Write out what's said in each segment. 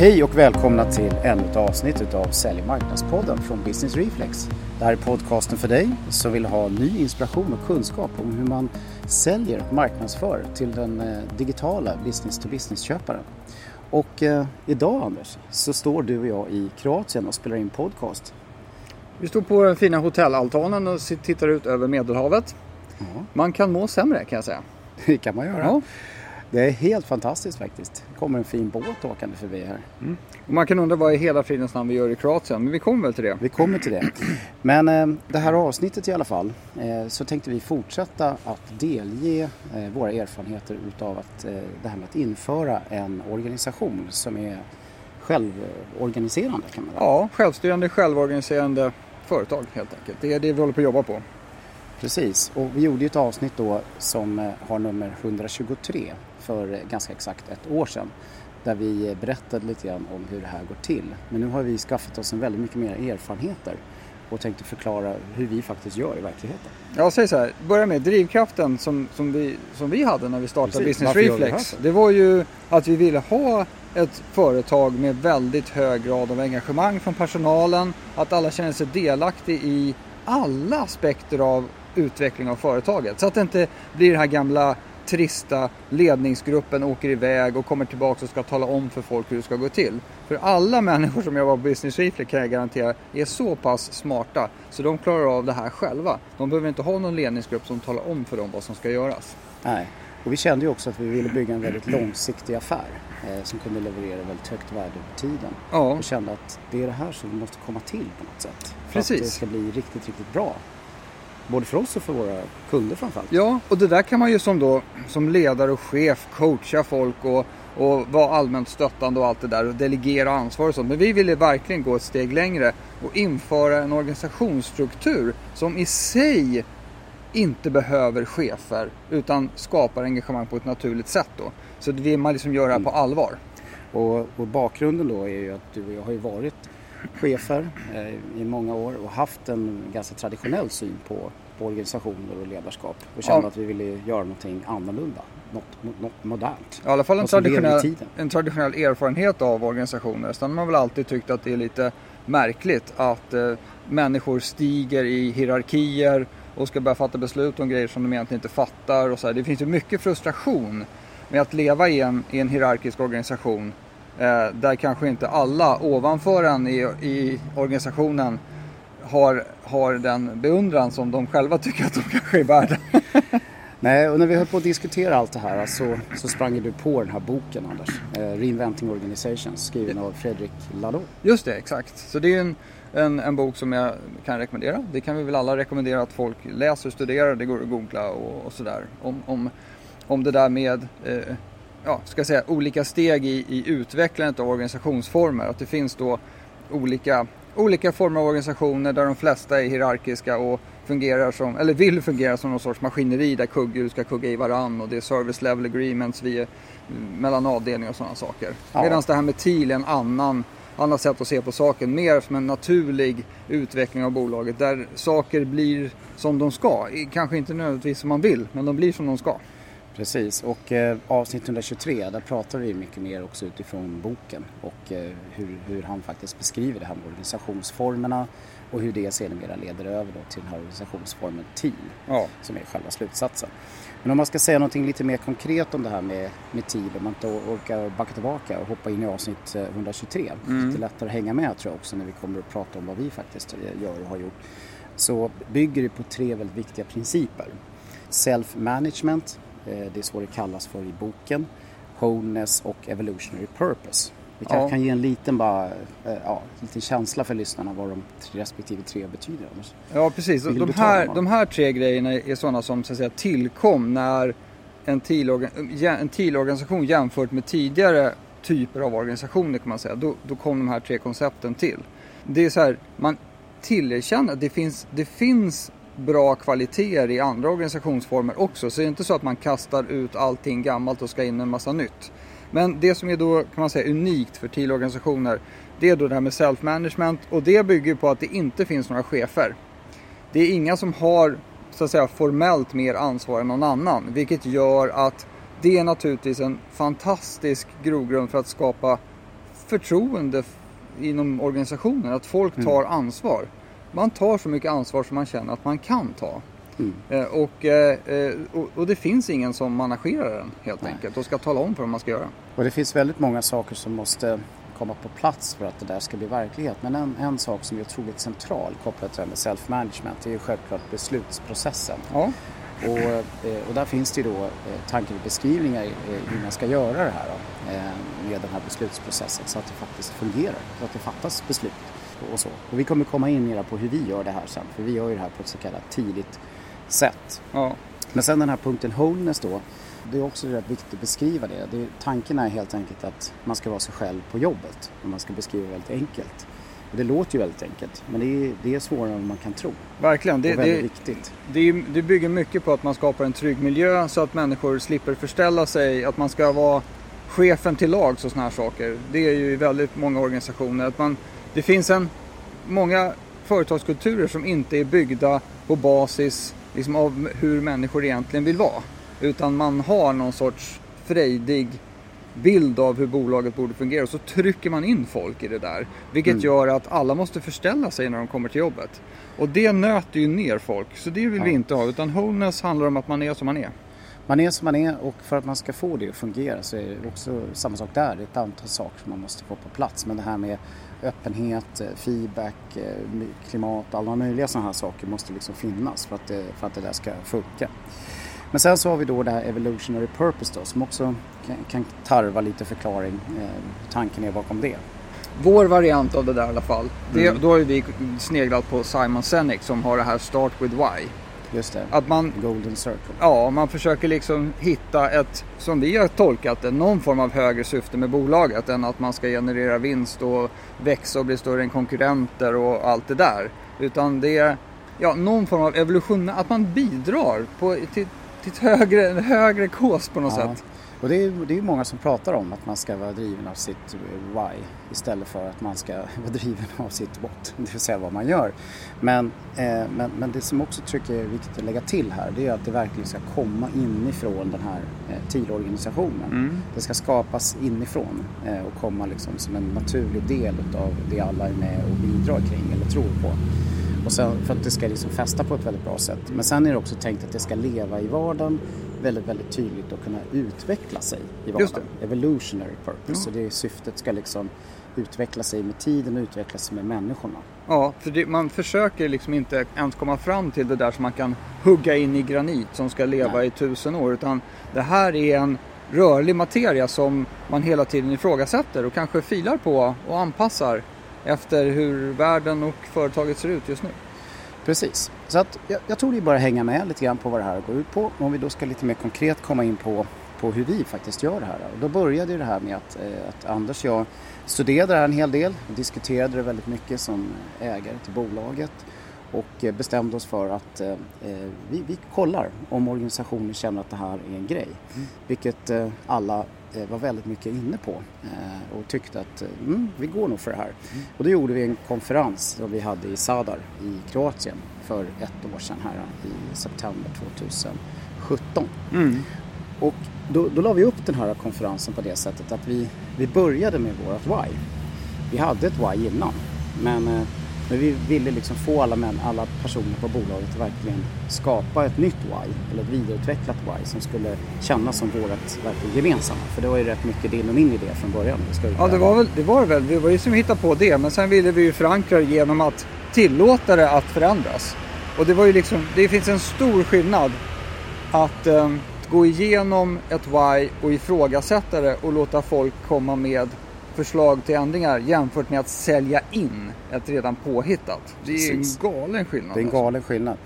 Hej och välkomna till ännu ett avsnitt av Sälj och marknadspodden från Business Reflex. Det här är podcasten för dig som vill ha ny inspiration och kunskap om hur man säljer och marknadsför till den eh, digitala business-to-business-köparen. Och eh, idag Anders så står du och jag i Kroatien och spelar in podcast. Vi står på den fina hotellaltanen och tittar ut över Medelhavet. Ja. Man kan må sämre kan jag säga. Det kan man göra. Ja. Det är helt fantastiskt faktiskt. Det kommer en fin båt åkande förbi här. Och man kan undra vad i hela fridens namn vi gör i Kroatien, men vi kommer väl till det. Vi kommer till det. Men eh, det här avsnittet i alla fall eh, så tänkte vi fortsätta att delge eh, våra erfarenheter utav att, eh, det här med att införa en organisation som är självorganiserande kan man säga. Ja, självstyrande, självorganiserande företag helt enkelt. Det är det vi håller på att jobba på. Precis, och vi gjorde ett avsnitt då som eh, har nummer 123 för ganska exakt ett år sedan. Där vi berättade lite grann om hur det här går till. Men nu har vi skaffat oss en väldigt mycket mer erfarenheter och tänkte förklara hur vi faktiskt gör i verkligheten. Jag säger så här, börja med drivkraften som, som, vi, som vi hade när vi startade Precis, Business Reflex. Det var ju att vi ville ha ett företag med väldigt hög grad av engagemang från personalen. Att alla känner sig delaktiga i alla aspekter av utveckling av företaget. Så att det inte blir det här gamla trista ledningsgruppen åker iväg och kommer tillbaka och ska tala om för folk hur det ska gå till. För alla människor som jobbar på Business Reflex kan jag garantera är så pass smarta så de klarar av det här själva. De behöver inte ha någon ledningsgrupp som talar om för dem vad som ska göras. Nej. Och vi kände ju också att vi ville bygga en väldigt långsiktig affär eh, som kunde leverera väldigt högt värde över tiden. Ja, Och kände att det är det här som måste komma till på något sätt. För Precis. att det ska bli riktigt, riktigt bra. Både för oss och för våra kunder framförallt. Ja, och det där kan man ju som, då, som ledare och chef coacha folk och, och vara allmänt stöttande och allt det där och delegera ansvar och sånt. Men vi ville verkligen gå ett steg längre och införa en organisationsstruktur som i sig inte behöver chefer utan skapar engagemang på ett naturligt sätt då. Så det vill man liksom göra Mm. på allvar. Och, och bakgrunden då är ju att du och jag har ju varit chefer eh, i många år och haft en ganska traditionell syn på, på organisationer och ledarskap. Och kände Ja. att vi ville göra någonting annorlunda, något, något modernt. I alla fall en traditionell, en traditionell erfarenhet av organisationer. Sen har man väl alltid tyckt att det är lite märkligt att eh, människor stiger i hierarkier och ska börja fatta beslut om grejer som de egentligen inte fattar. Och så här. Det finns ju mycket frustration med att leva i en, i en hierarkisk organisation där kanske inte alla ovanför en i, i organisationen har, har den beundran som de själva tycker att de kanske är värda. Nej, och när vi höll på att diskutera allt det här så, så sprang du på den här boken Anders. Eh, Reinventing Organizations skriven av Fredrik Laloux. Just det, exakt. Så det är en, en, en bok som jag kan rekommendera. Det kan vi väl alla rekommendera att folk läser och studerar. Det går att googla och, och sådär. Om, om, om det där med eh, ja, ska säga, olika steg i, i utvecklandet av organisationsformer. Att det finns då olika, olika former av organisationer där de flesta är hierarkiska och fungerar som, eller vill fungera som någon sorts maskineri där kugghjul ska kugga i varann och det är service level agreements via, mellan avdelningar och sådana saker. Ja. Medan det här med TIL är en annan annat sätt att se på saken. Mer som en naturlig utveckling av bolaget där saker blir som de ska. Kanske inte nödvändigtvis som man vill, men de blir som de ska. Precis, och eh, avsnitt 123 där pratar vi mycket mer också utifrån boken och eh, hur, hur han faktiskt beskriver det här med organisationsformerna och hur det sedermera leder över då till den här organisationsformen team Ja. som är själva slutsatsen. Men om man ska säga någonting lite mer konkret om det här med, med team, om man inte orkar backa tillbaka och hoppa in i avsnitt eh, 123. Mm. Lite lättare att hänga med tror jag också när vi kommer att prata om vad vi faktiskt eh, gör och har gjort. Så bygger det på tre väldigt viktiga principer. Self-management, eh, det är så det kallas för i boken. Wholeness och evolutionary purpose. Vi kan, Ja. kan ge en liten, bara, eh, ja, liten känsla för lyssnarna vad de respektive tre betyder. Anders. Ja, precis. De här, de här tre grejerna är sådana som så att säga, tillkom när en TIL-organisation jämfört med tidigare typer av organisationer kan man säga. Då, då kom de här tre koncepten till. Det är så här, man tillerkänner att det finns, det finns bra kvaliteter i andra organisationsformer också. Så det är inte så att man kastar ut allting gammalt och ska in en massa nytt. Men det som är då kan man säga unikt för TIL-organisationer det är då det här med self-management och det bygger på att det inte finns några chefer. Det är inga som har så att säga formellt mer ansvar än någon annan vilket gör att det är naturligtvis en fantastisk grogrund för att skapa förtroende inom organisationen, att folk mm. tar ansvar. Man tar så mycket ansvar som man känner att man kan ta. Mm. Eh, och, eh, och, och, det finns ingen som managerar den helt Nej. enkelt och ska tala om för vad man ska göra. Och det finns väldigt många saker som måste komma på plats för att det där ska bli verklighet. Men en, en sak som är otroligt central kopplat till det med self-management är ju självklart beslutsprocessen. Ja. Och, eh, och där finns det ju då tankar och beskrivningar hur man ska göra det här då, med den här beslutsprocessen så att det faktiskt fungerar, så att det fattas beslut och så. Och vi kommer komma in mer på hur vi gör det här sen, för vi gör ju det här på ett så kallat tidigt sätt. Ja. Men sen den här punkten wholeness då, det är också rätt viktigt att beskriva det. det. Tanken är helt enkelt att man ska vara sig själv på jobbet. Och man ska beskriva väldigt enkelt. Och det låter ju väldigt enkelt, men det är, det är svårare än man kan tro. Verkligen. Det, och väldigt det, viktigt. Det, det bygger mycket på att man skapar en trygg miljö så att människor slipper förställa sig, att man ska vara chefen till lag och sådana här saker. Det är ju i väldigt många organisationer. Att man, det finns en, många företagskulturer som inte är byggda på basis liksom av hur människor egentligen vill vara. Utan man har någon sorts frejdig bild av hur bolaget borde fungera och så trycker man in folk i det där. Vilket mm. gör att alla måste förställa sig när de kommer till jobbet. Och det nöter ju ner folk, så det vill ja. vi inte ha. Utan wholeness handlar om att man är som man är. Man är som man är och för att man ska få det att fungera så är det också samma sak där. Det är ett antal saker som man måste få på plats. Men det här med öppenhet, eh, feedback, eh, klimat, alla möjliga sådana här saker måste liksom finnas för att, det, för att det där ska funka. Men sen så har vi då det här evolutionary purpose då som också kan, kan tarva lite förklaring. Eh, tanken är bakom det. Vår variant av det där i alla fall, det, mm. då har vi sneglat på Simon Sinek som har det här Start with Why. Just det, att man, Golden Circle. Ja, man försöker liksom hitta ett, som vi har tolkat det, någon form av högre syfte med bolaget än att man ska generera vinst och växa och bli större än konkurrenter och allt det där. Utan det är ja, någon form av evolution, att man bidrar på, till, till ett högre, en högre kos på något ja. sätt. Och det är, det är många som pratar om att man ska vara driven av sitt why istället för att man ska vara driven av sitt what, det vill säga vad man gör. Men, eh, men, men det som också tycker jag är viktigt att lägga till här det är att det verkligen ska komma inifrån den här eh, TIL-organisationen. Mm. Det ska skapas inifrån eh, och komma liksom som en naturlig del av det alla är med och bidrar kring eller tror på. Och sen, för att det ska liksom fästa på ett väldigt bra sätt. Men sen är det också tänkt att det ska leva i vardagen väldigt, väldigt tydligt och kunna utveckla sig i vardagen. Evolutionary purpose. Ja. Så det syftet ska liksom utveckla sig med tiden och utveckla sig med människorna. Ja, för det, man försöker liksom inte ens komma fram till det där som man kan hugga in i granit som ska leva Nej. i tusen år. Utan det här är en rörlig materia som man hela tiden ifrågasätter och kanske filar på och anpassar efter hur världen och företaget ser ut just nu. Precis, så att jag, jag tror det är bara att hänga med lite grann på vad det här går ut på. Om vi då ska lite mer konkret komma in på, på hur vi faktiskt gör det här. Och då började det här med att, eh, att Anders och jag studerade det här en hel del och diskuterade det väldigt mycket som ägare till bolaget och eh, bestämde oss för att eh, eh, vi, vi kollar om organisationen känner att det här är en grej. Mm. Vilket eh, alla var väldigt mycket inne på eh, och tyckte att eh, mm, vi går nog för det här. Mm. Och då gjorde vi en konferens som vi hade i Sadar i Kroatien för ett år sedan här i september 2017. Mm. Och då, då la vi upp den här konferensen på det sättet att vi, vi började med vårt why. Vi hade ett why innan men men vi ville liksom få alla, män, alla personer på bolaget att verkligen skapa ett nytt why, eller ett vidareutvecklat why som skulle kännas som vårt verkligen gemensamma. För det var ju rätt mycket din och min idé från början. Det ja, det var, väl, det var det väl. Det var ju som hittade på det. Men sen ville vi ju förankra det genom att tillåta det att förändras. Och det var ju liksom, det finns en stor skillnad att eh, gå igenom ett why och ifrågasätta det och låta folk komma med förslag till ändringar jämfört med att sälja in ett redan påhittat. Det är en galen skillnad. Det är en alltså. galen skillnad.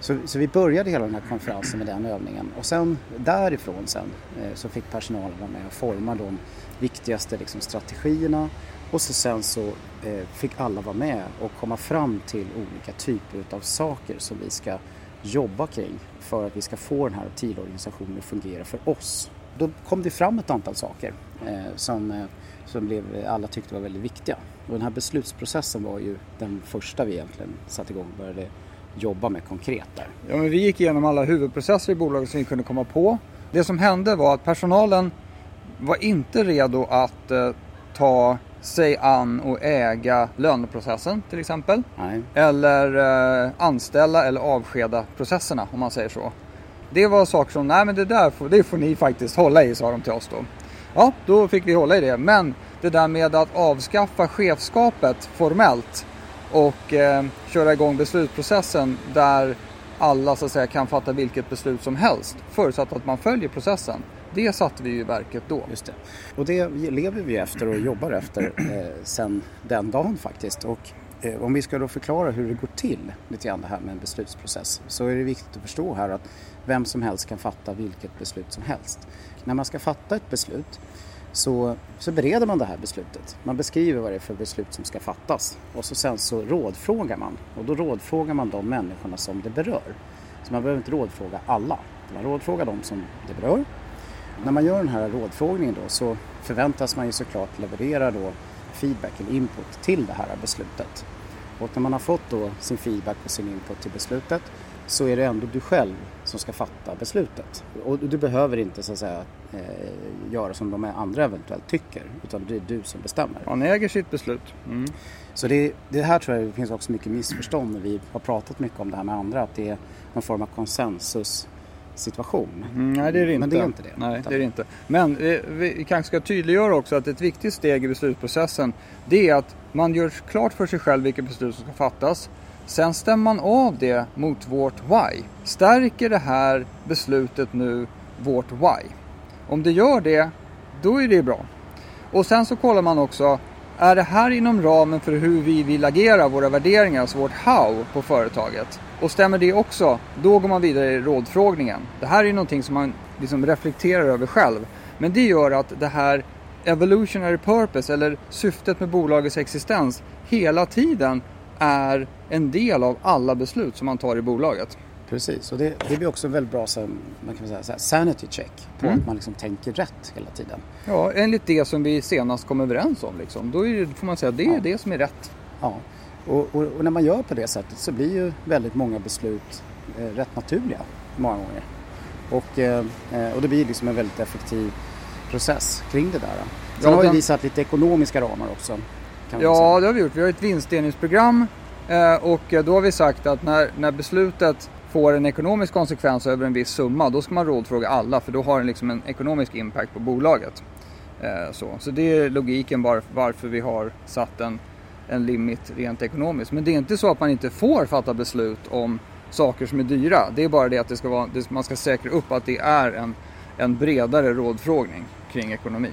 Så, så, vi började hela den här konferensen med den övningen och sen därifrån sen eh, så fick personalen vara med och forma de viktigaste liksom, strategierna och så sen så eh, fick alla vara med och komma fram till olika typer av saker som vi ska jobba kring för att vi ska få den här TIL-organisationen att fungera för oss. Då kom det fram ett antal saker eh, som eh, som blev, alla tyckte var väldigt viktiga. Och den här beslutsprocessen var ju den första vi egentligen satte igång och började jobba med konkret där. Ja, men vi gick igenom alla huvudprocesser i bolaget som vi kunde komma på. Det som hände var att personalen var inte redo att eh, ta sig an och äga löneprocessen till exempel. Nej. Eller eh, anställa eller avskeda processerna om man säger så. Det var saker som, nej men det där får, det får ni faktiskt hålla i, sa de till oss då. Ja, då fick vi hålla i det. Men det där med att avskaffa chefskapet formellt och eh, köra igång beslutsprocessen där alla så att säga kan fatta vilket beslut som helst förutsatt att man följer processen. Det satte vi i verket då. Just det. Och det lever vi efter och jobbar efter eh, sen den dagen faktiskt. Och Eh, om vi ska då förklara hur det går till lite grann det här med en beslutsprocess så är det viktigt att förstå här att vem som helst kan fatta vilket beslut som helst. När man ska fatta ett beslut så, så bereder man det här beslutet. Man beskriver vad det är för beslut som ska fattas och så sen så rådfrågar man och då rådfrågar man de människorna som det berör. Så man behöver inte rådfråga alla. Man rådfrågar de som det berör. När man gör den här rådfrågningen då så förväntas man ju såklart leverera då feedback eller input till det här beslutet. Och när man har fått då sin feedback och sin input till beslutet så är det ändå du själv som ska fatta beslutet. Och du behöver inte så att säga eh, göra som de andra eventuellt tycker utan det är du som bestämmer. Man äger sitt beslut. Mm. Så det, det, här tror jag det finns också mycket missförstånd när vi har pratat mycket om det här med andra att det är någon form av konsensus situation. Mm, nej, det är det inte. Men det är inte det. Nej, det är det inte. Men vi, vi kanske ska tydliggöra också att ett viktigt steg i beslutsprocessen det är att man gör klart för sig själv vilket beslut som ska fattas. Sen stämmer man av det mot vårt why. Stärker det här beslutet nu vårt why? Om det gör det, då är det bra. Och sen så kollar man också, är det här inom ramen för hur vi vill agera, våra värderingar, alltså vårt how på företaget? Och stämmer det också, då går man vidare i rådfrågningen. Det här är ju någonting som man liksom reflekterar över själv. Men det gör att det här evolutionary purpose, eller syftet med bolagets existens, hela tiden är en del av alla beslut som man tar i bolaget. Precis, och det, det blir också en väldigt bra så, man kan säga, så här, sanity check på mm. att man liksom tänker rätt hela tiden. Ja, enligt det som vi senast kom överens om. Liksom. Då det, får man säga att det är ja. det som är rätt. Ja, och, och, och, när man gör på det sättet så blir ju väldigt många beslut eh, rätt naturliga många gånger. Och, eh, eh och det blir liksom en väldigt effektiv process kring det där. Sen ja, har vi visat lite ekonomiska ramar också. ja, det har vi gjort. Vi har ett vinstdelningsprogram eh, och då har vi sagt att när, när beslutet får en ekonomisk konsekvens över en viss summa, då ska man rådfråga alla för då har den liksom en ekonomisk impact på bolaget. Eh, så. så det är logiken var, varför vi har satt en, en limit rent ekonomiskt. Men det är inte så att man inte får fatta beslut om saker som är dyra. Det är bara det att det ska vara, man ska säkra upp att det är en, en bredare rådfrågning kring ekonomin.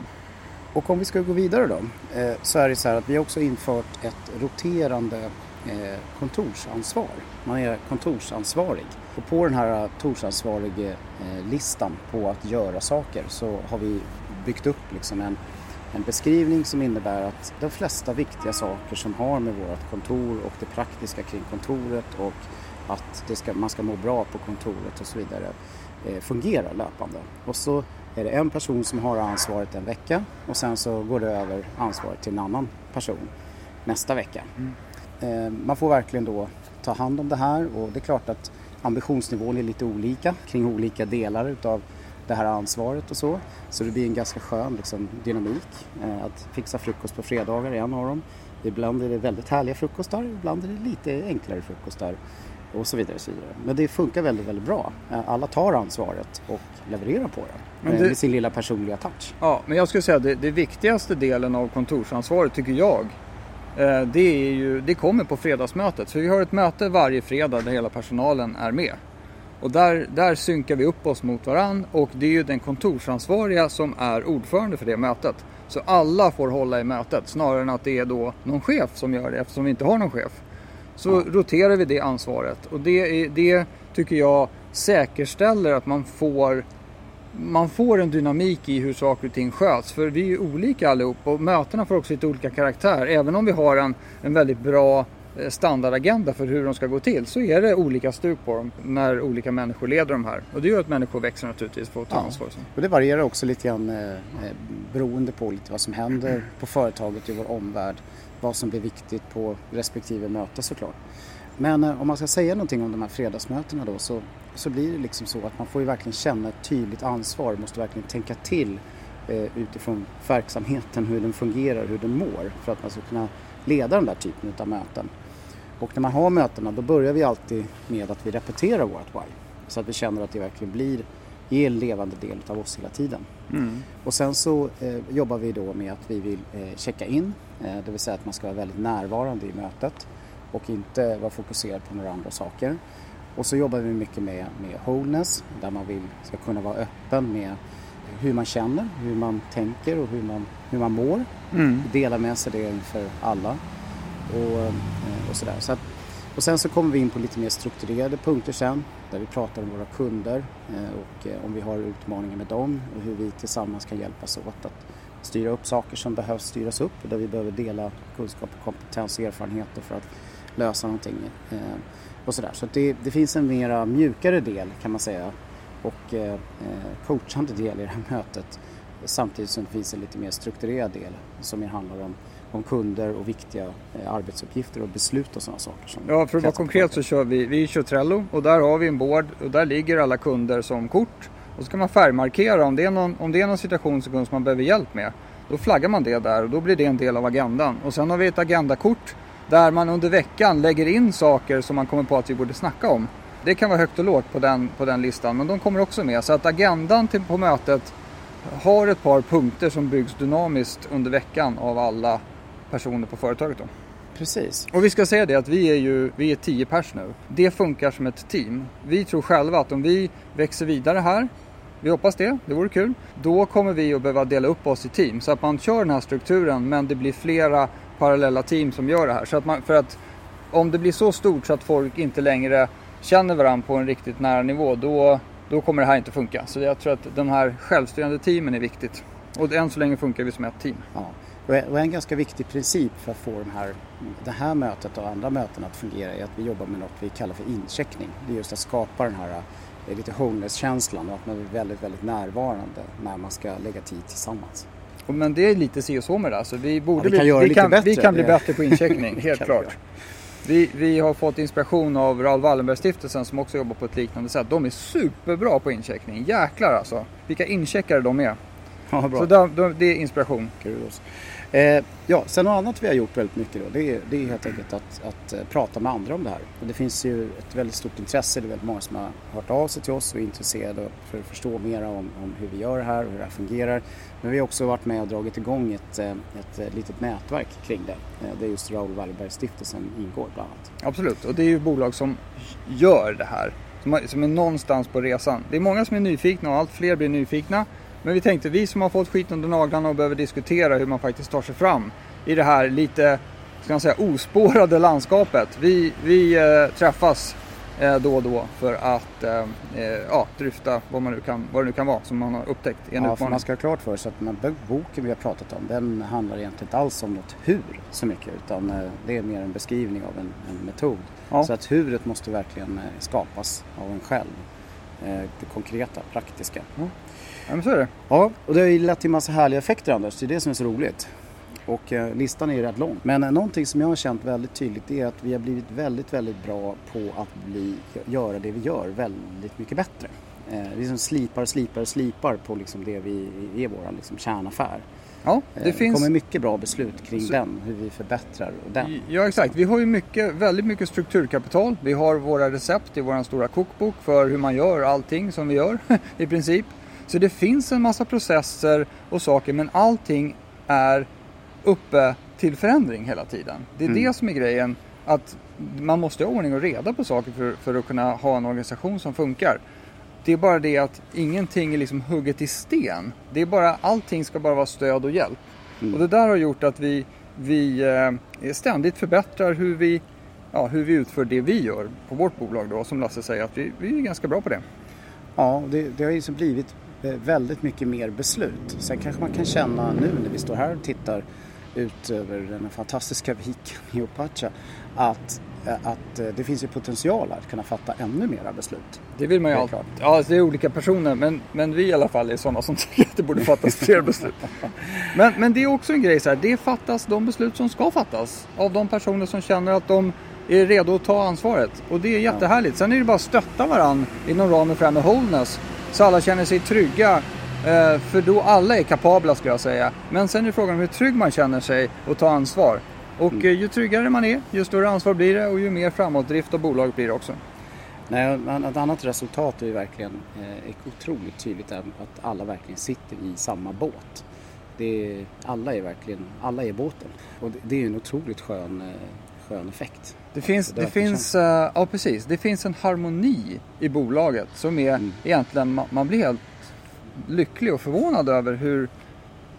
Och om vi ska gå vidare då, eh, så är det så här att vi har också infört ett roterande eh, kontorsansvar. Man är kontorsansvarig. Och på den här kontorsansvarig-listan eh, på att göra saker så har vi byggt upp liksom en, en beskrivning som innebär att de flesta viktiga saker som har med vårt kontor och det praktiska kring kontoret och att ska, man ska må bra på kontoret och så vidare eh, fungerar löpande. Och så är det en person som har ansvaret en vecka och sen så går det över ansvaret till en annan person nästa vecka. Mm. Eh, man får verkligen då ta hand om det här och det är klart att ambitionsnivån är lite olika kring olika delar utav det här ansvaret och så. Så det blir en ganska skön liksom, dynamik. Eh, att fixa frukost på fredagar är en av dem. Ibland är det väldigt härliga frukostar, ibland är det lite enklare frukostar och så vidare. Och så vidare. Men det funkar väldigt, väldigt bra. Eh, alla tar ansvaret och levererar på det med, det, med sin lilla personliga touch. Ja, men jag skulle säga att det, det viktigaste delen av kontorsansvaret tycker jag Eh, det, är ju, det kommer på fredagsmötet. Så vi har ett möte varje fredag där hela personalen är med. Och där, där synkar vi upp oss mot varann och det är ju den kontorsansvariga som är ordförande för det mötet. Så alla får hålla i mötet snarare än att det är då någon chef som gör det eftersom vi inte har någon chef. Så ja. roterar vi det ansvaret och det, det tycker jag säkerställer att man får man får en dynamik i hur saker och ting sköts. För vi är ju olika allihop och mötena får också lite olika karaktär. Även om vi har en, en väldigt bra standardagenda för hur de ska gå till så är det olika stuk på dem när olika människor leder de här. Och det gör att människor växer naturligtvis för att ta ja. ansvar. Och det varierar också lite grann eh, eh, beroende på lite vad som händer på företaget i vår omvärld. Vad som blir viktigt på respektive möte såklart. Men eh, om man ska säga någonting om de här fredagsmötena då så, så blir det liksom så att man får ju verkligen känna ett tydligt ansvar, måste verkligen tänka till eh, utifrån verksamheten, hur den fungerar, hur den mår för att man ska kunna leda den där typen av möten. Och när man har mötena då börjar vi alltid med att vi repeterar vårt why. Så att vi känner att det verkligen blir är en levande del av oss hela tiden. Mm. Och sen så eh, jobbar vi då med att vi vill eh, checka in, eh, det vill säga att man ska vara väldigt närvarande i mötet och inte vara fokuserad på några andra saker. Och så jobbar vi mycket med, med wholeness där man vill, ska kunna vara öppen med hur man känner, hur man tänker och hur man, hur man mår. Mm. Dela med sig det inför alla och, eh, och sådär. Så att, och sen så kommer vi in på lite mer strukturerade punkter sen där vi pratar om våra kunder eh, och eh, om vi har utmaningar med dem och hur vi tillsammans kan hjälpas åt att styra upp saker som behövs styras upp och där vi behöver dela kunskap, och kompetens och erfarenheter för att lösa någonting. Och sådär. Så det, det finns en mera mjukare del kan man säga och coachande del i det här mötet samtidigt som det finns en lite mer strukturerad del som mer handlar om om kunder och viktiga eh, arbetsuppgifter och beslut och sådana saker. Som ja, för att vara konkret så kör vi, vi kör Trello och där har vi en board och där ligger alla kunder som kort. Och så kan man färgmarkera om det är någon, om det är någon situation som man behöver hjälp med. Då flaggar man det där och då blir det en del av agendan. Och sen har vi ett agendakort där man under veckan lägger in saker som man kommer på att vi borde snacka om. Det kan vara högt och lågt på den, på den listan men de kommer också med. Så att agendan till, på mötet har ett par punkter som byggs dynamiskt under veckan av alla personer på företaget då. Precis. Och vi ska säga det att vi är ju vi är tio pers nu. Det funkar som ett team. Vi tror själva att om vi växer vidare här, vi hoppas det, det vore kul, då kommer vi att behöva dela upp oss i team så att man kör den här strukturen men det blir flera parallella team som gör det här. Så att man, för att om det blir så stort så att folk inte längre känner varandra på en riktigt nära nivå då, då kommer det här inte funka. Så jag tror att de här självstyrande teamen är viktigt. Och än så länge funkar vi som ett team. Ja. Och en ganska viktig princip för att få de här, det här mötet och andra möten att fungera är att vi jobbar med något vi kallar för incheckning. Det är just att skapa den här eh, lite homeless-känslan och att man är väldigt, väldigt närvarande när man ska lägga tid tillsammans. Men det är lite si och så med det. Alltså vi, borde ja, vi, kan, bli, vi, kan, bättre, vi kan bli bättre på incheckning, helt klart. Vi, vi, har fått inspiration av Raoul Wallenberg-stiftelsen som också jobbar på ett liknande sätt. De är superbra på incheckning. Jäklar alltså. Vilka incheckare de är. Ja, bra. Så det, det är inspiration. Kul. Eh, ja, sen något annat vi har gjort väldigt mycket då, det är, det är helt enkelt att, att eh, prata med andra om det här. Och det finns ju ett väldigt stort intresse, det är väldigt många som har hört av sig till oss och är intresserade för att förstå mer om, om hur vi gör det här och hur det här fungerar. Men vi har också varit med och dragit igång ett, eh, ett, ett litet nätverk kring det. Det är just Raoul Wallenberg-stiftelsen ingår bland annat. Absolut, och det är ju bolag som gör det här, som är någonstans på resan. Det är många som är nyfikna och allt fler blir nyfikna. Men vi tänkte, vi som har fått skit under naglarna och behöver diskutera hur man faktiskt tar sig fram i det här lite, ska man säga, ospårade landskapet. Vi, vi eh, träffas eh, då och då för att eh, eh ja, dryfta vad, man nu kan, vad det nu kan vara som man har upptäckt i en ja, För man ska ha klart för sig att den boken vi har pratat om den handlar egentligen inte alls om något hur så mycket utan eh, det är mer en beskrivning av en, en metod. Ja. Så att huret måste verkligen eh, skapas av en själv. Det konkreta, praktiska. Ja. Ja, men så är det. Ja, och det har ju lett till massa härliga effekter Anders. Det är det som är så roligt. Och eh, listan är ju rätt lång. Men eh, någonting som jag har känt väldigt tydligt är att vi har blivit väldigt, väldigt bra på att bli, göra det vi gör väldigt mycket bättre. Eh, vi liksom slipar slipar slipar på liksom det vi är vår liksom kärnaffär. Ja, det eh, finns... kommer mycket bra beslut kring så... den, hur vi förbättrar den. Ja, exakt. Vi har ju mycket, väldigt mycket strukturkapital. Vi har våra recept i vår stora kokbok för hur man gör allting som vi gör i princip. Så det finns en massa processer och saker men allting är uppe till förändring hela tiden. Det är mm. det som är grejen. Att man måste ha ordning och reda på saker för, för att kunna ha en organisation som funkar. Det är bara det att ingenting är liksom hugget i sten. Det är bara, allting ska bara vara stöd och hjälp. Mm. Och det där har gjort att vi, vi eh, ständigt förbättrar hur vi, ja, hur vi utför det vi gör på vårt bolag då. Som Lasse säger att vi, vi är ganska bra på det. Ja, det, det har ju liksom blivit väldigt mycket mer beslut. Sen kanske man kan känna nu när vi står här och tittar ut över den fantastiska viken i Opacha att, eh, att eh, det finns ju potential att kunna fatta ännu mera beslut. Det vill man ju alltid. Ja, det är olika personer men, men vi i alla fall är sådana som tycker att det borde fattas fler beslut. Men, men det är också en grej så här, det fattas de beslut som ska fattas av de personer som känner att de är redo att ta ansvaret. Och det är jättehärligt. Sen är det bara att stötta varandra inom ramen för det här med wholeness så alla känner sig trygga Eh, för då alla är kapabla skulle jag säga. Men sen är frågan hur trygg man känner sig och tar ansvar. Och mm. ju tryggare man är, ju större ansvar blir det och ju mer framåtdrift av bolaget blir det också. Nej, ett annat resultat är ju verkligen eh, otroligt tydligt att alla verkligen sitter i samma båt. Det är, alla är verkligen, alla är båten. Och det, det är en otroligt skön, eh, skön effekt. Det finns, det, det finns, uh, ja precis, det finns en harmoni i bolaget som är mm. egentligen, man, man blir helt lycklig och förvånad över hur,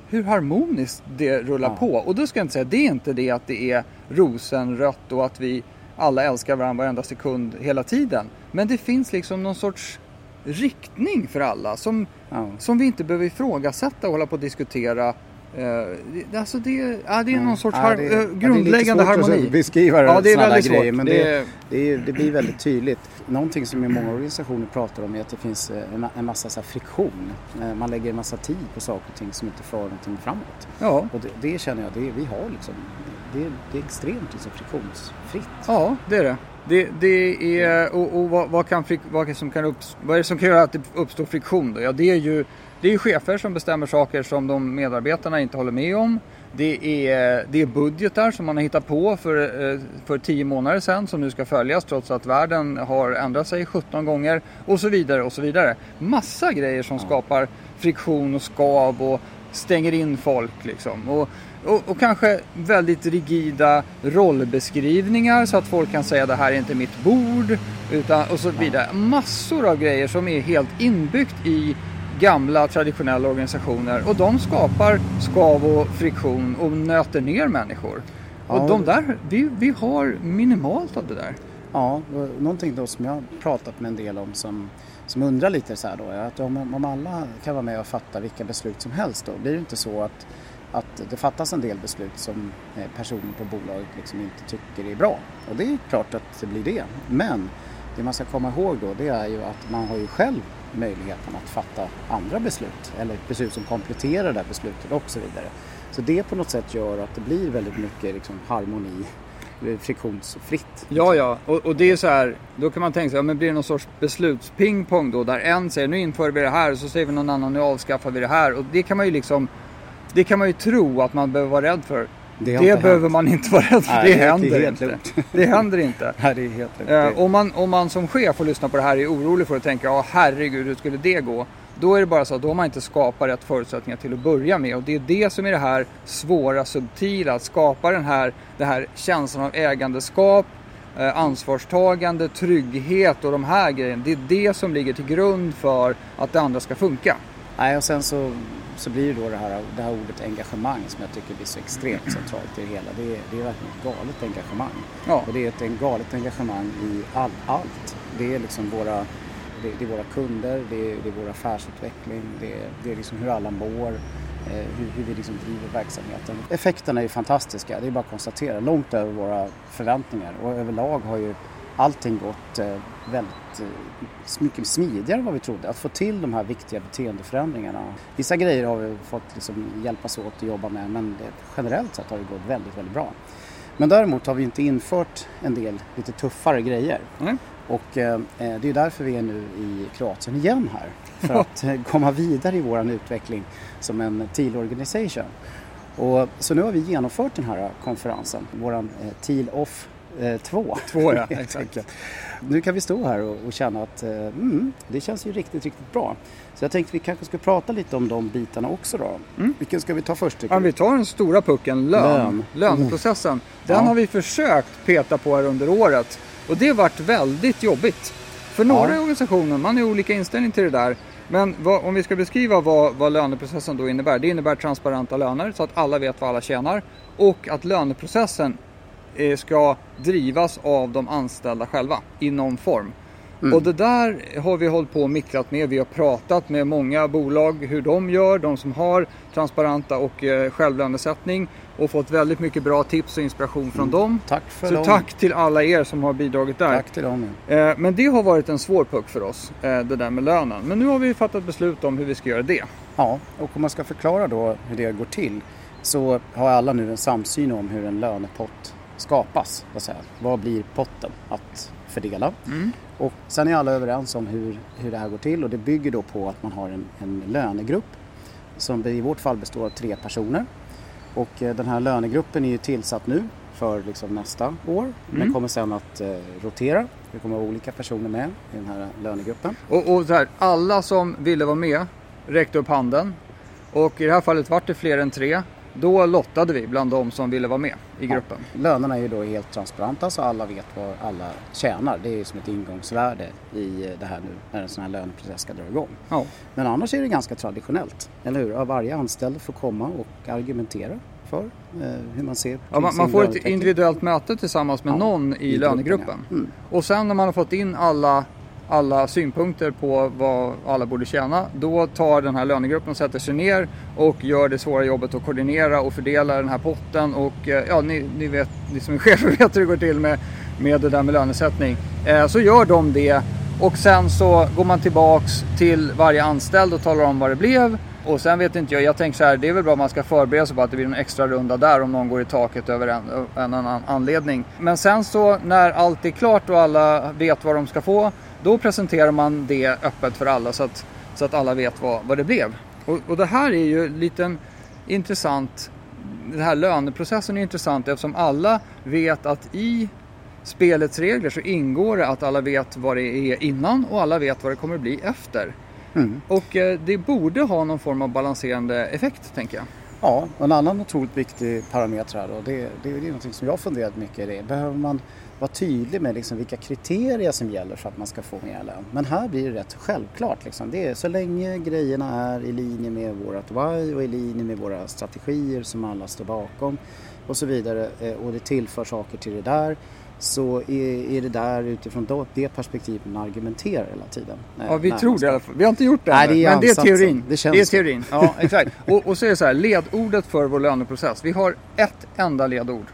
hur harmoniskt det rullar ja. på. Och då ska jag inte säga, det är inte det att det är rosenrött och att vi alla älskar varandra varenda sekund hela tiden. Men det finns liksom någon sorts riktning för alla som, ja. som vi inte behöver ifrågasätta och hålla på och diskutera. Uh, alltså det, ja, det är någon sorts ja, det, har, grundläggande ja, det är lite svårt att beskriva ja, det är väldigt svårt. grejer men det, det, det, blir väldigt tydligt. Någonting som många organisationer pratar om är att det finns eh, en, en massa så friktion. Eh, man lägger en massa tid på saker och ting som inte för någonting framåt. Ja. Och det, känner jag, det, vi har liksom, det, är extremt liksom friktionsfritt. Ja, det är det. Det, det är, och, och vad, vad, kan, vad, som kan upps, vad är det som kan göra att det uppstår friktion då? Ja, det är ju det är chefer som bestämmer saker som de medarbetarna inte håller med om. Det är, det är budgetar som man har hittat på för, eh, för tio månader sedan som nu ska följas trots att världen har ändrat sig 17 gånger och så vidare och så vidare. Massa grejer som skapar friktion och skav och stänger in folk liksom. Och, och, och, kanske väldigt rigida rollbeskrivningar så att folk kan säga det här är inte mitt bord utan, och så vidare. Massor av grejer som är helt inbyggt i gamla traditionella organisationer och de skapar skav och friktion och nöter ner människor. Ja, och de där, vi, vi har minimalt av det där. Ja, någonting då som jag pratat med en del om som, som undrar lite så här då är att om, om alla kan vara med och fatta vilka beslut som helst då blir det inte så att, att det fattas en del beslut som eh, personer på bolaget liksom inte tycker är bra. Och det är klart att det blir det. Men det man ska komma ihåg då det är ju att man har ju själv möjligheten att fatta andra beslut eller beslut som kompletterar det här beslutet och så vidare. Så det på något sätt gör att det blir väldigt mycket liksom harmoni eh, friktionsfritt. Ja, ja, och, och, det är så här, då kan man tänka sig, ja, men blir det någon sorts beslutspingpong då där en säger nu inför vi det här och så säger vi någon annan nu avskaffar vi det här och det kan man ju liksom, det kan man ju tro att man behöver vara rädd för. Det, det behöver hänt. man inte vara rädd för, Nej, det, händer det inte. Det händer inte. Nej, det är helt eh, om, man, om man som chef får lyssna på det här är orolig för att tänka, ja herregud hur skulle det gå? Då är det bara så att då har man inte skapat rätt förutsättningar till att börja med och det är det som är det här svåra, subtila, att skapa den här, den här känslan av ägandeskap, eh, ansvarstagande, trygghet och de här grejerna. Det är det som ligger till grund för att det andra ska funka. Nej, och sen så så blir det då det här, det här ordet engagemang som jag tycker blir så extremt centralt i det hela. Det är, det är verkligen ett galet engagemang. Ja. Och det är ett galet engagemang i all, allt. Det är liksom våra, det, det är våra kunder, det är, det är vår affärsutveckling, det är, det är liksom hur alla mår, eh, hur, hur, vi liksom driver verksamheten. Effekterna är ju fantastiska, det är bara att konstatera. Långt över våra förväntningar och överlag har ju allting gått eh, väldigt eh, mycket smidigare än vad vi trodde. Att få till de här viktiga beteendeförändringarna. Vissa grejer har vi fått liksom hjälpas åt att jobba med men generellt sett har det gått väldigt, väldigt bra. Men däremot har vi inte infört en del lite tuffare grejer. Mm. Och eh, eh det är därför vi är nu i Kroatien igen här. För att komma vidare i vår utveckling som en TIL Organization. Och, så nu har vi genomfört den här konferensen, vår eh, TIL Off Eh, två. Två ja, exakt. nu kan vi stå här och, och känna att eh, mm, det känns ju riktigt, riktigt bra. Så jag tänkte vi kanske ska prata lite om de bitarna också då. Mm. Vilken ska vi ta först? Ja, vi tar den stora pucken, lön. lön. Löneprocessen. Mm. Den ja. har vi försökt peta på här under året och det har varit väldigt jobbigt. För några ja. organisationer, man har olika inställning till det där. Men vad, om vi ska beskriva vad, vad löneprocessen då innebär. Det innebär transparenta löner så att alla vet vad alla tjänar. Och att löneprocessen ska drivas av de anställda själva i någon form. Mm. Och det där har vi hållit på och micklat med. Vi har pratat med många bolag hur de gör, de som har transparenta och eh, självlönesättning och fått väldigt mycket bra tips och inspiration från mm. dem. Tack för Så dem. tack till alla er som har bidragit där. Tack till dem. Eh, men det har varit en svår puck för oss, eh, det där med lönen. Men nu har vi fattat beslut om hur vi ska göra det. Ja, och om man ska förklara då hur det går till så har alla nu en samsyn om hur en lönepott skapas. Vad, säga. vad blir potten att fördela. Mm. Och sen är alla överens om hur, hur det här går till och det bygger då på att man har en, en lönegrupp som i vårt fall består av tre personer. Och eh, den här lönegruppen är ju tillsatt nu för liksom nästa år. Den Mm. kommer sen att eh, rotera. Det kommer vara olika personer med i den här lönegruppen. Och, och så här, alla som ville vara med räckte upp handen. Och i det här fallet vart det fler än tre. Då lottade vi bland de som ville vara med i gruppen. Lönerna är ju då helt transparenta så alla vet vad alla tjänar. Det är ju som ett ingångsvärde i eh, det här nu när en sån här löneprocess ska dra igång. Ja. Men annars är det ganska traditionellt, eller hur? Varje anställd får komma och argumentera för eh, hur man ser på Ja, man, man får ett individuellt möte tillsammans med Ja, någon i, i lönegruppen. gruppen, ja. Mm. Och sen när man har fått in alla, alla synpunkter på vad alla borde tjäna. Då tar den här lönegruppen och sätter sig ner och gör det svåra jobbet att koordinera och fördela den här potten. Och eh, ja, ni, ni, vet, ni som är chefer vet hur det går till med, med det där med lönesättning. Eh, så gör de det och sen så går man tillbaks till varje anställd och talar om vad det blev. Och sen vet inte jag, jag tänker så här, det är väl bra om man ska förbereda sig på att det blir en extra runda där om någon går i taket över en, en annan anledning. Men sen så när allt är klart och alla vet vad de ska få, då presenterar man det öppet för alla så att, så att alla vet vad, vad det blev. Och, och det här är ju lite intressant, den här löneprocessen är intressant eftersom alla vet att i spelets regler så ingår det att alla vet vad det är innan och alla vet vad det kommer bli efter. Mm. Och eh, det borde ha någon form av balanserande effekt, tänker jag. Ja, och en annan otroligt viktig parameter här då, det, det, det är någonting som jag funderat mycket i. Det. Behöver man vara tydlig med liksom vilka kriterier som gäller för att man ska få mer lön? Men här blir det rätt självklart. Liksom. Det är så länge grejerna är i linje med vårt why och i linje med våra strategier som alla står bakom och så vidare eh, och det tillför saker till det där så är, är det där utifrån det perspektivet man argumenterar hela tiden. Ja, vi tror det i alla fall. Vi har inte gjort det Nej, det är men det är teorin. Det känns det är så. teorin. Ja, exakt. och, och så är det så här, ledordet för vår löneprocess. Vi har ett enda ledord.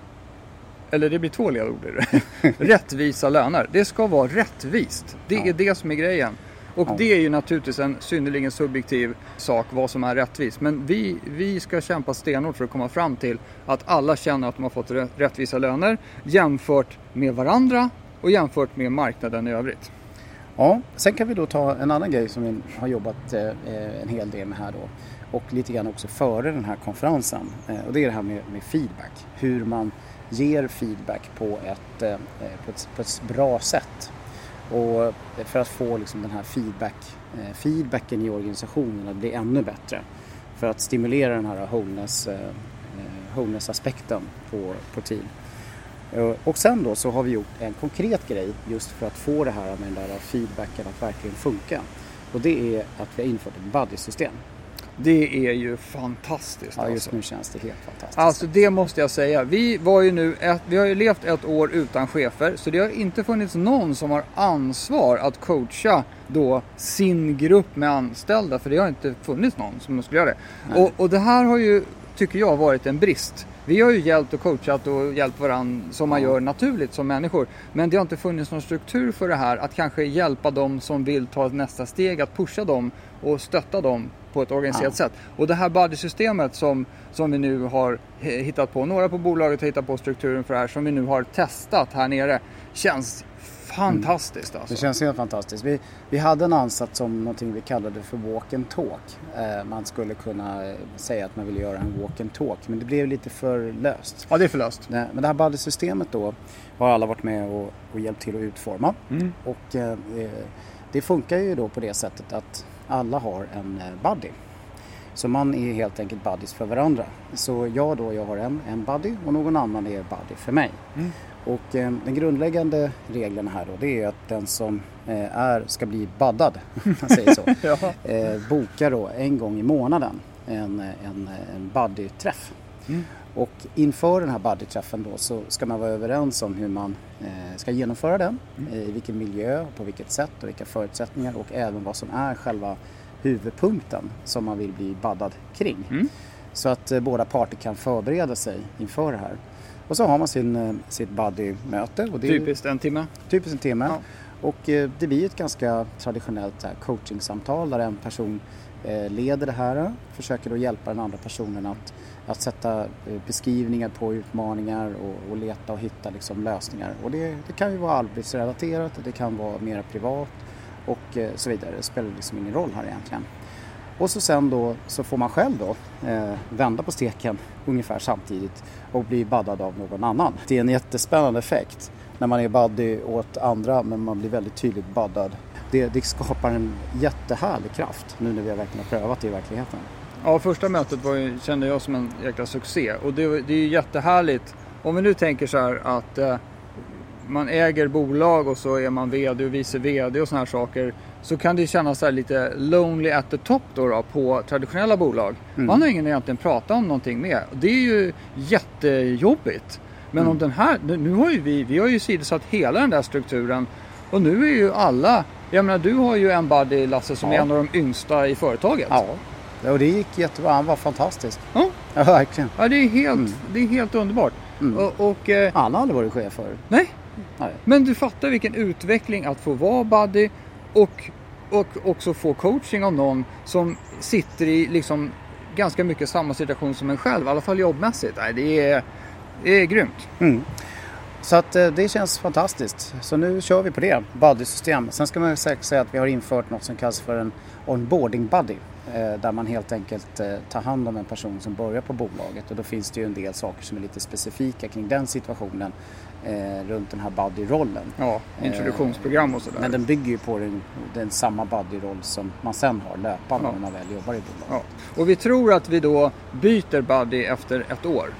Eller det blir två ledord. Rättvisa löner. Det ska vara rättvist. Det Ja. är det som är grejen. Och Ja. det är ju naturligtvis en synnerligen subjektiv sak vad som är rättvist. Men vi, vi ska kämpa stenhårt för att komma fram till att alla känner att de har fått rä- rättvisa löner jämfört med varandra och jämfört med marknaden i övrigt. Ja, sen kan vi då ta en annan grej som vi har jobbat eh, en hel del med här då och lite grann också före den här konferensen eh, och det är det här med, med feedback. Hur man ger feedback på ett, eh, på ett, på ett bra sätt. Och för att få liksom den här feedback, eh, feedbacken i organisationen att bli ännu bättre. För att stimulera den här wholeness, eh, eh, wholeness-aspekten på, på team. Och sen då så har vi gjort en konkret grej just för att få det här med den där feedbacken att verkligen funka. Och det är att vi har infört ett buddy-system. Det är ju fantastiskt. Ja, alltså. just nu känns det helt fantastiskt. Alltså det måste jag säga. Vi, var ju nu ett, vi har ju levt ett år utan chefer så det har inte funnits någon som har ansvar att coacha då sin grupp med anställda för det har inte funnits någon som skulle göra det. Nej. Och, och det här har ju, tycker jag, varit en brist. Vi har ju hjälpt och coachat och hjälpt varandra som man gör naturligt som människor. Men det har inte funnits någon struktur för det här att kanske hjälpa dem som vill ta nästa steg, att pusha dem och stötta dem på ett organiserat sätt. Och det här buddy-systemet som, som vi nu har hittat på, några på bolaget har hittat på strukturen för det här, som vi nu har testat här nere, känns fantastiskt alltså. Det känns helt fantastiskt. Vi, vi hade en ansats som någonting vi kallade för walk and talk. Eh, man skulle kunna eh, säga att man vill göra en walk and talk men det blev lite för löst. Ja, det är förlöst. Nej, Men det här buddy-systemet då har alla varit med och, och hjälpt till att utforma. Mm. Och eh, eh, det funkar ju då på det sättet att alla har en eh, buddy. Så man är helt enkelt buddies för varandra. Så jag då, jag har en, en buddy och någon annan är buddy för mig. Mm. Och eh, den grundläggande regeln här då det är att den som eh, är, ska bli baddad, om man säger så, Ja. eh, bokar då en gång i månaden en, en, en buddy-träff. Mm. Och inför den här buddy-träffen då så ska man vara överens om hur man eh, ska genomföra den, Mm. eh, i vilken miljö, på vilket sätt och vilka förutsättningar och även vad som är själva huvudpunkten som man vill bli baddad kring. Mm. Så att eh, båda parter kan förbereda sig inför det här. Och så har man sin, sitt buddy-möte. Och det är Typiskt en timme. typiskt en timme. Ja. Och det blir ett ganska traditionellt coachingsamtal där en person leder det här. Försöker då hjälpa den andra personen att att sätta eh, beskrivningar på utmaningar och, och leta och hitta liksom lösningar. Och det, det kan ju vara arbetsrelaterat, det kan vara mer privat och eh, så vidare. Det spelar liksom ingen roll här egentligen. Och så sen då så får man själv då eh, vända på steken ungefär samtidigt och bli baddad av någon annan. Det är en jättespännande effekt när man är buddy åt andra men man blir väldigt tydligt baddad. Det, det skapar en jättehärlig kraft nu när vi har verkligen prövat det i verkligheten. Ja, första mötet ju, kände jag som en jäkla succé och det, det är ju jättehärligt. Om vi nu tänker så här att eh, man äger bolag och så är man VD och vice VD och sådana här saker så kan det kännas så lite lonely at the top då, då på traditionella bolag. Mm. Man har ingen egentligen pratat om någonting med. Det är ju jättejobbigt. Men mm. om den här, nu har ju vi, vi har ju sidosatt hela den där strukturen och nu är ju alla, jag menar du har ju en buddy Lasse som ja. är en av de yngsta i företaget. Ja, och det gick jättebra, han var fantastisk. Ja, ja verkligen. Ja, det är helt, mm. det är helt underbart. Mm. Och, och, eh, han har aldrig varit chef förut. Nej. nej, men du fattar vilken utveckling att få vara buddy och, och också få coaching av någon som sitter i liksom ganska mycket samma situation som en själv, i alla fall jobbmässigt. Nej, det, är, det är grymt. Mm. Så att eh, det känns fantastiskt. Så nu kör vi på det, buddy-system. Sen ska man säkert säga att vi har infört något som kallas för en onboarding buddy. Eh, där man helt enkelt eh, tar hand om en person som börjar på bolaget och då finns det ju en del saker som är lite specifika kring den situationen runt den här buddy-rollen. Ja, introduktionsprogram och sådär. Men den bygger ju på den, den samma buddy-roll som man sen har löpande ja. när man väl jobbar i bolaget. Ja. Och vi tror att vi då byter buddy efter ett år.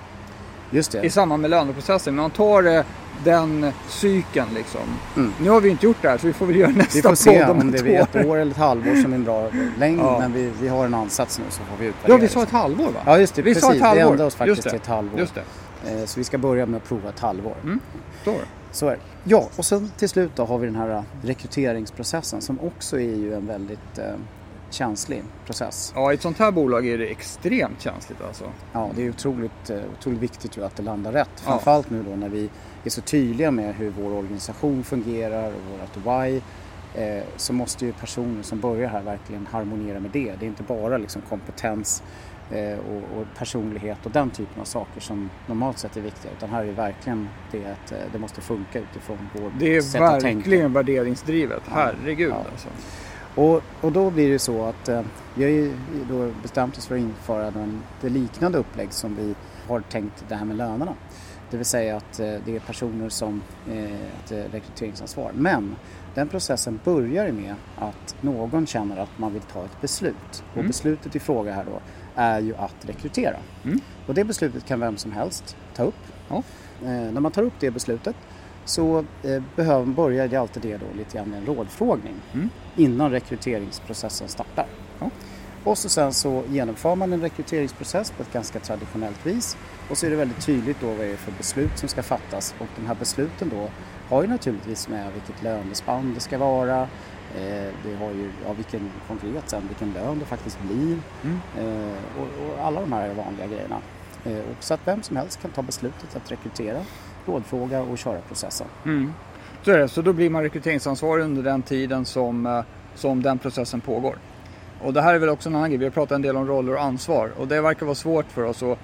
Just det. I samband med löneprocessen. Man tar den cykeln liksom. Mm. Nu har vi inte gjort det här så vi får väl göra nästa Vi får se om det blir ett år eller ett halvår som är en bra längd. Ja. Men vi, vi har en ansats nu så får vi utvärdera. Ja, vi sa ett halvår va? Ja, just det. Vi precis. Sa ett halvår. Vi ändrade oss faktiskt till ett halvår. Just det. Eh, så vi ska börja med att prova ett halvår. Mm. Så. så är det. Ja, och sen till slut då har vi den här eh, rekryteringsprocessen som också är ju en väldigt eh, känslig process. Ja, i ett sånt här bolag är det extremt känsligt alltså. Ja, det är otroligt, eh, otroligt viktigt att det landar rätt. Framförallt nu då när vi är så tydliga med hur vår organisation fungerar och vårt why eh, så måste ju personer som börjar här verkligen harmonera med det. Det är inte bara liksom kompetens eh, och, och, personlighet och den typen av saker som normalt sett är viktiga utan här är det verkligen det att det måste funka utifrån vårt Det är sätt att tänka. verkligen värderingsdrivet, herregud ja. alltså. Och, och då blir det så att eh, vi har ju då bestämt oss för att införa den, det liknande upplägg som vi har tänkt det här med lönerna. Det vill säga att eh, det är personer som eh, ett eh, rekryteringsansvar. Men den processen börjar med att någon känner att man vill ta ett beslut. Mm. Och beslutet i fråga här då är ju att rekrytera. Mm. Och det beslutet kan vem som helst ta upp. Ja. när man tar upp det beslutet så eh, börjar det alltid det då lite grann med en rådfrågning mm. innan rekryteringsprocessen startar. Ja. Och så sen så genomför man en rekryteringsprocess på ett ganska traditionellt vis och så är det väldigt tydligt då vad det är för beslut som ska fattas och de här besluten då har ju naturligtvis med vilket lönespann det ska vara, eh, det har ju, ja, vilken konkret sen, vilken lön det faktiskt blir mm. eh, och, och, alla de här vanliga grejerna. Eh, och så att vem som helst kan ta beslutet att rekrytera rådfråga och köra processen. Mm. Så det, så då blir man rekryteringsansvarig under den tiden som, eh, som den processen pågår. Och det här är väl också en annan grej, vi har pratat en del om roller och ansvar och det verkar vara svårt för oss att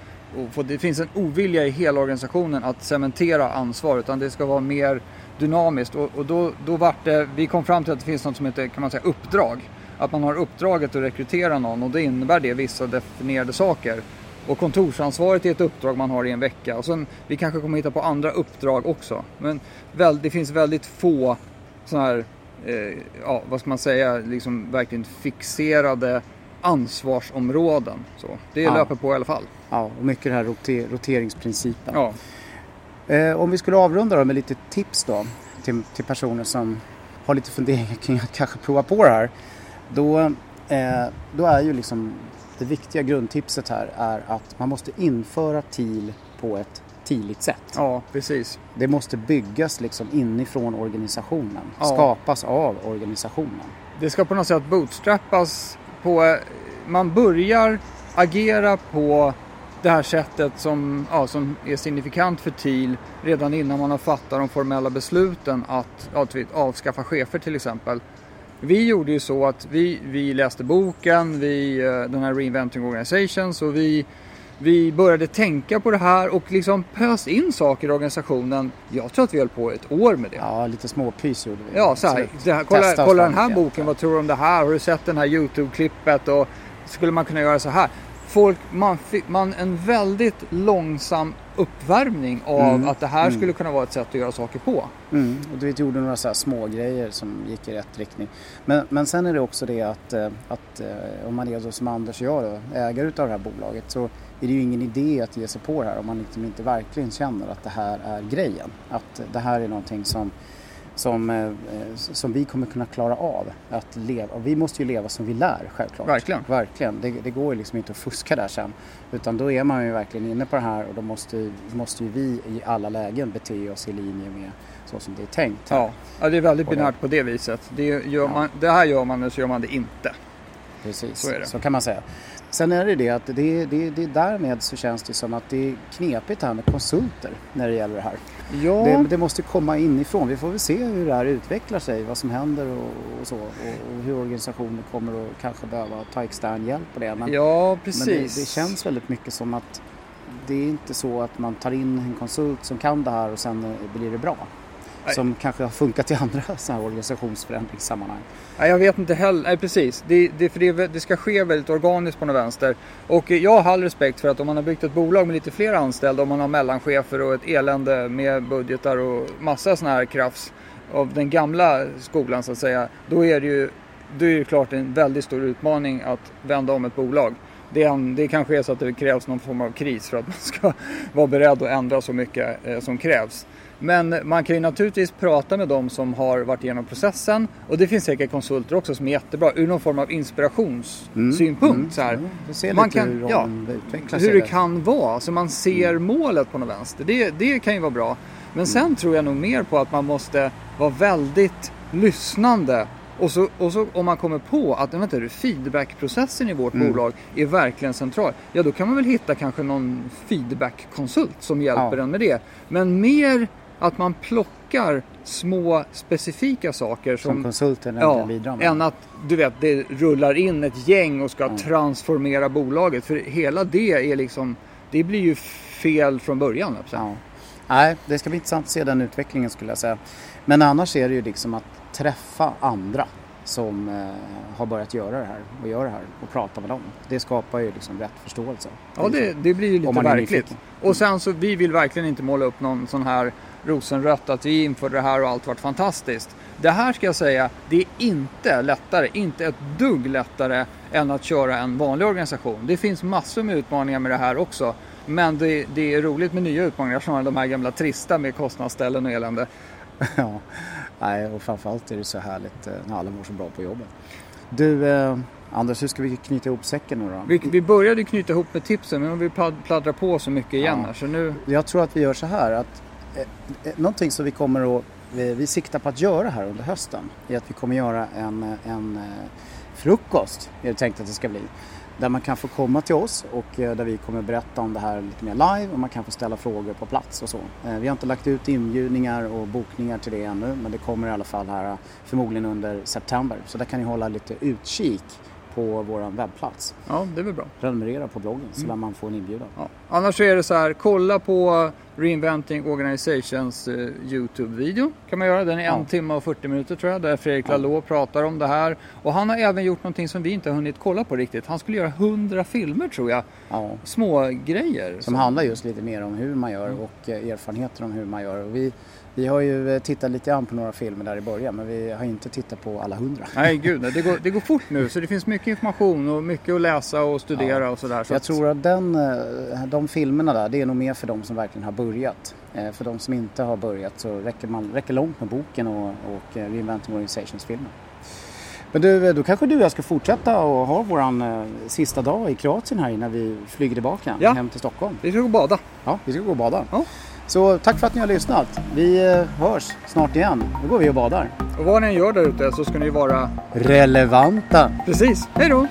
för det finns en ovilja i hela organisationen att cementera ansvar utan det ska vara mer dynamiskt och, och då, då vart det, vi kom fram till att det finns något som heter kan man säga, uppdrag. Att man har uppdraget att rekrytera någon och då innebär det vissa definierade saker. Och kontorsansvaret är ett uppdrag man har i en vecka. Och sen, vi kanske kommer hitta på andra uppdrag också. Men väl, det finns väldigt få sådana här, eh, ja, vad ska man säga, liksom verkligen fixerade ansvarsområden. Så, det ja. löper på i alla fall. Ja, och mycket den här roter roteringsprincipen. Ja. Eh, om vi skulle avrunda då med lite tips då till, till personer som har lite funderingar kring att kanske prova på det här. Då, eh, då är ju liksom det viktiga grundtipset här är att man måste införa TIL på ett tidigt sätt. Ja, precis. Det måste byggas liksom inifrån organisationen, ja. skapas av organisationen. Det ska på något sätt bootstrappas på, man börjar agera på det här sättet som, ja, som är signifikant för TIL redan innan man har fattat de formella besluten att, att avskaffa chefer till exempel. Vi gjorde ju så att vi, vi läste boken, vi, eh, den här Reinventing Organizations och vi vi började tänka på det här och liksom pös in saker i organisationen. Jag tror att vi höll på ett år med det. Ja, lite småpys gjorde vi. Ja, så här, så här, kolla, kolla den här boken, vad tror du om det här? Har du sett den här YouTube-klippet? Och skulle man kunna göra så här? Folk, man, man en väldigt långsam uppvärmning av mm. att det här mm. skulle kunna vara ett sätt att göra saker på. Mm. Och du vet, gjorde några så små grejer som gick i rätt riktning. Men, men sen är det också det att, eh, att eh, om man är då som Anders och jag då, ägare utav det här bolaget så är det ju ingen idé att ge sig på det här om man liksom inte verkligen känner att det här är grejen. Att det här är någonting som som, eh, som vi kommer kunna klara av att leva. Och vi måste ju leva som vi lär självklart. Verkligen. Verkligen. Det, det går ju liksom inte att fuska där sen. Utan då är man ju verkligen inne på det här och då måste, måste ju vi i alla lägen bete oss i linje med så som det är tänkt. Ja, ja det är väldigt binärt på det viset. Det, gör man, det här gör man eller så gör man det inte. Precis, så, så kan man säga. Sen är det det att det, det, det därmed så känns det som att det är knepigt här med konsulter när det gäller det här. Ja. Det, det måste komma inifrån. Vi får väl se hur det här utvecklar sig, vad som händer och, och så. Och, och, hur organisationen kommer att kanske behöva ta extern hjälp på det. Men, ja, precis. Men det, det känns väldigt mycket som att det är inte så att man tar in en konsult som kan det här och sen blir det bra. Nej. Som kanske har funkat i andra sådana här organisationsförändringssammanhang. Nej, jag vet inte heller. Nej, precis. Det, det, för det, det, ska ske väldigt organiskt på något vänster. Och jag har all respekt för att om man har byggt ett bolag med lite fler anställda, om man har mellanchefer och ett elände med budgetar och massa sådana här krafts av den gamla skolan så att säga. Då är det ju då är det klart en väldigt stor utmaning att vända om ett bolag. Det, är, det kanske är så att det krävs någon form av kris för att man ska vara beredd att ändra så mycket eh, som krävs. Men man kan ju naturligtvis prata med dem som har varit igenom processen och det finns säkert konsulter också som är jättebra ur någon form av inspirationssynpunkt. Mm, mm. Ja, man kan, hur, ja, hur det kan vara, så man ser mm. målet på något vänster. Det, det kan ju vara bra. Men sen mm. tror jag nog mer på att man måste vara väldigt lyssnande och så, och så om man kommer på att vänta, feedbackprocessen i vårt mm. bolag är verkligen central. Ja, då kan man väl hitta kanske någon feedbackkonsult som hjälper ja. en med det. Men mer att man plockar små specifika saker som, som konsulten ja, bidrar med. Än att du vet, det rullar in ett gäng och ska mm. transformera bolaget. För hela det är liksom, det blir ju fel från början. Ja. Nej, det ska bli intressant att se den utvecklingen skulle jag säga. Men annars är det ju liksom att träffa andra som eh, har börjat göra det här och gör det här och prata med dem. Det skapar ju liksom rätt förståelse. Ja, det, det blir ju lite verkligt. Och sen så, vi vill verkligen inte måla upp någon sån här rosenrött att vi införde det här och allt vart fantastiskt. Det här ska jag säga, det är inte lättare, inte ett dugg lättare än att köra en vanlig organisation. Det finns massor med utmaningar med det här också. Men det, det är roligt med nya utmaningar snarare än de här gamla trista med kostnadsställen och elände. ja, nej, och framförallt är det så härligt eh, när alla mår så bra på jobbet. Du, eh, Anders, hur ska vi knyta ihop säcken nu då? Vi, vi började knyta ihop med tipsen, men vi pladdrar på så mycket igen ja. här, så nu... Jag tror att vi gör så här att Eh, eh, någonting som vi kommer att, vi, vi siktar på att göra här under hösten är att vi kommer göra en, en frukost, är det tänkt att det ska bli. Där man kan få komma till oss och där vi kommer berätta om det här lite mer live och man kan få ställa frågor på plats och så. Vi har inte lagt ut inbjudningar och bokningar till det ännu men det kommer i alla fall här förmodligen under september. Så där kan ni hålla lite utkik på vår webbplats. Ja, det är väl bra. Prenumerera på bloggen så mm. lär man få en inbjudan. Ja. Annars är det så här, kolla på Reinventing Organizations uh, Youtube-video kan man göra. Den är ja. en timme och 40 minuter tror jag, där Fredrik ja. Lalo pratar om det här. Och han har även gjort någonting som vi inte har hunnit kolla på riktigt. Han skulle göra 100 filmer tror jag. Ja. Små grejer. Som, som handlar just lite mer om hur man gör mm. och uh, erfarenheter om hur man gör. Och vi, vi har ju eh, tittat lite grann på några filmer där i början men vi har inte tittat på alla hundra. Nej gud, det går, det går fort nu så det finns mycket information och mycket att läsa och studera ja. och sådär. Så jag att... tror att den, eh, de filmerna där, det är nog mer för de som verkligen har börjat. Eh, för de som inte har börjat så räcker, man, räcker långt med boken och, och Reinventing Organizations-filmen. Men du, då kanske du och jag ska fortsätta och ha våran eh, sista dag i Kroatien här innan vi flyger tillbaka ja. hem till Stockholm. Vi ska gå och bada. Ja, vi ska gå och bada. Ja. Så tack för att ni har lyssnat. Vi eh, hörs snart igen. Då går vi och badar. Och vad ni än gör där ute så ska ni vara relevanta. Precis. Hej då!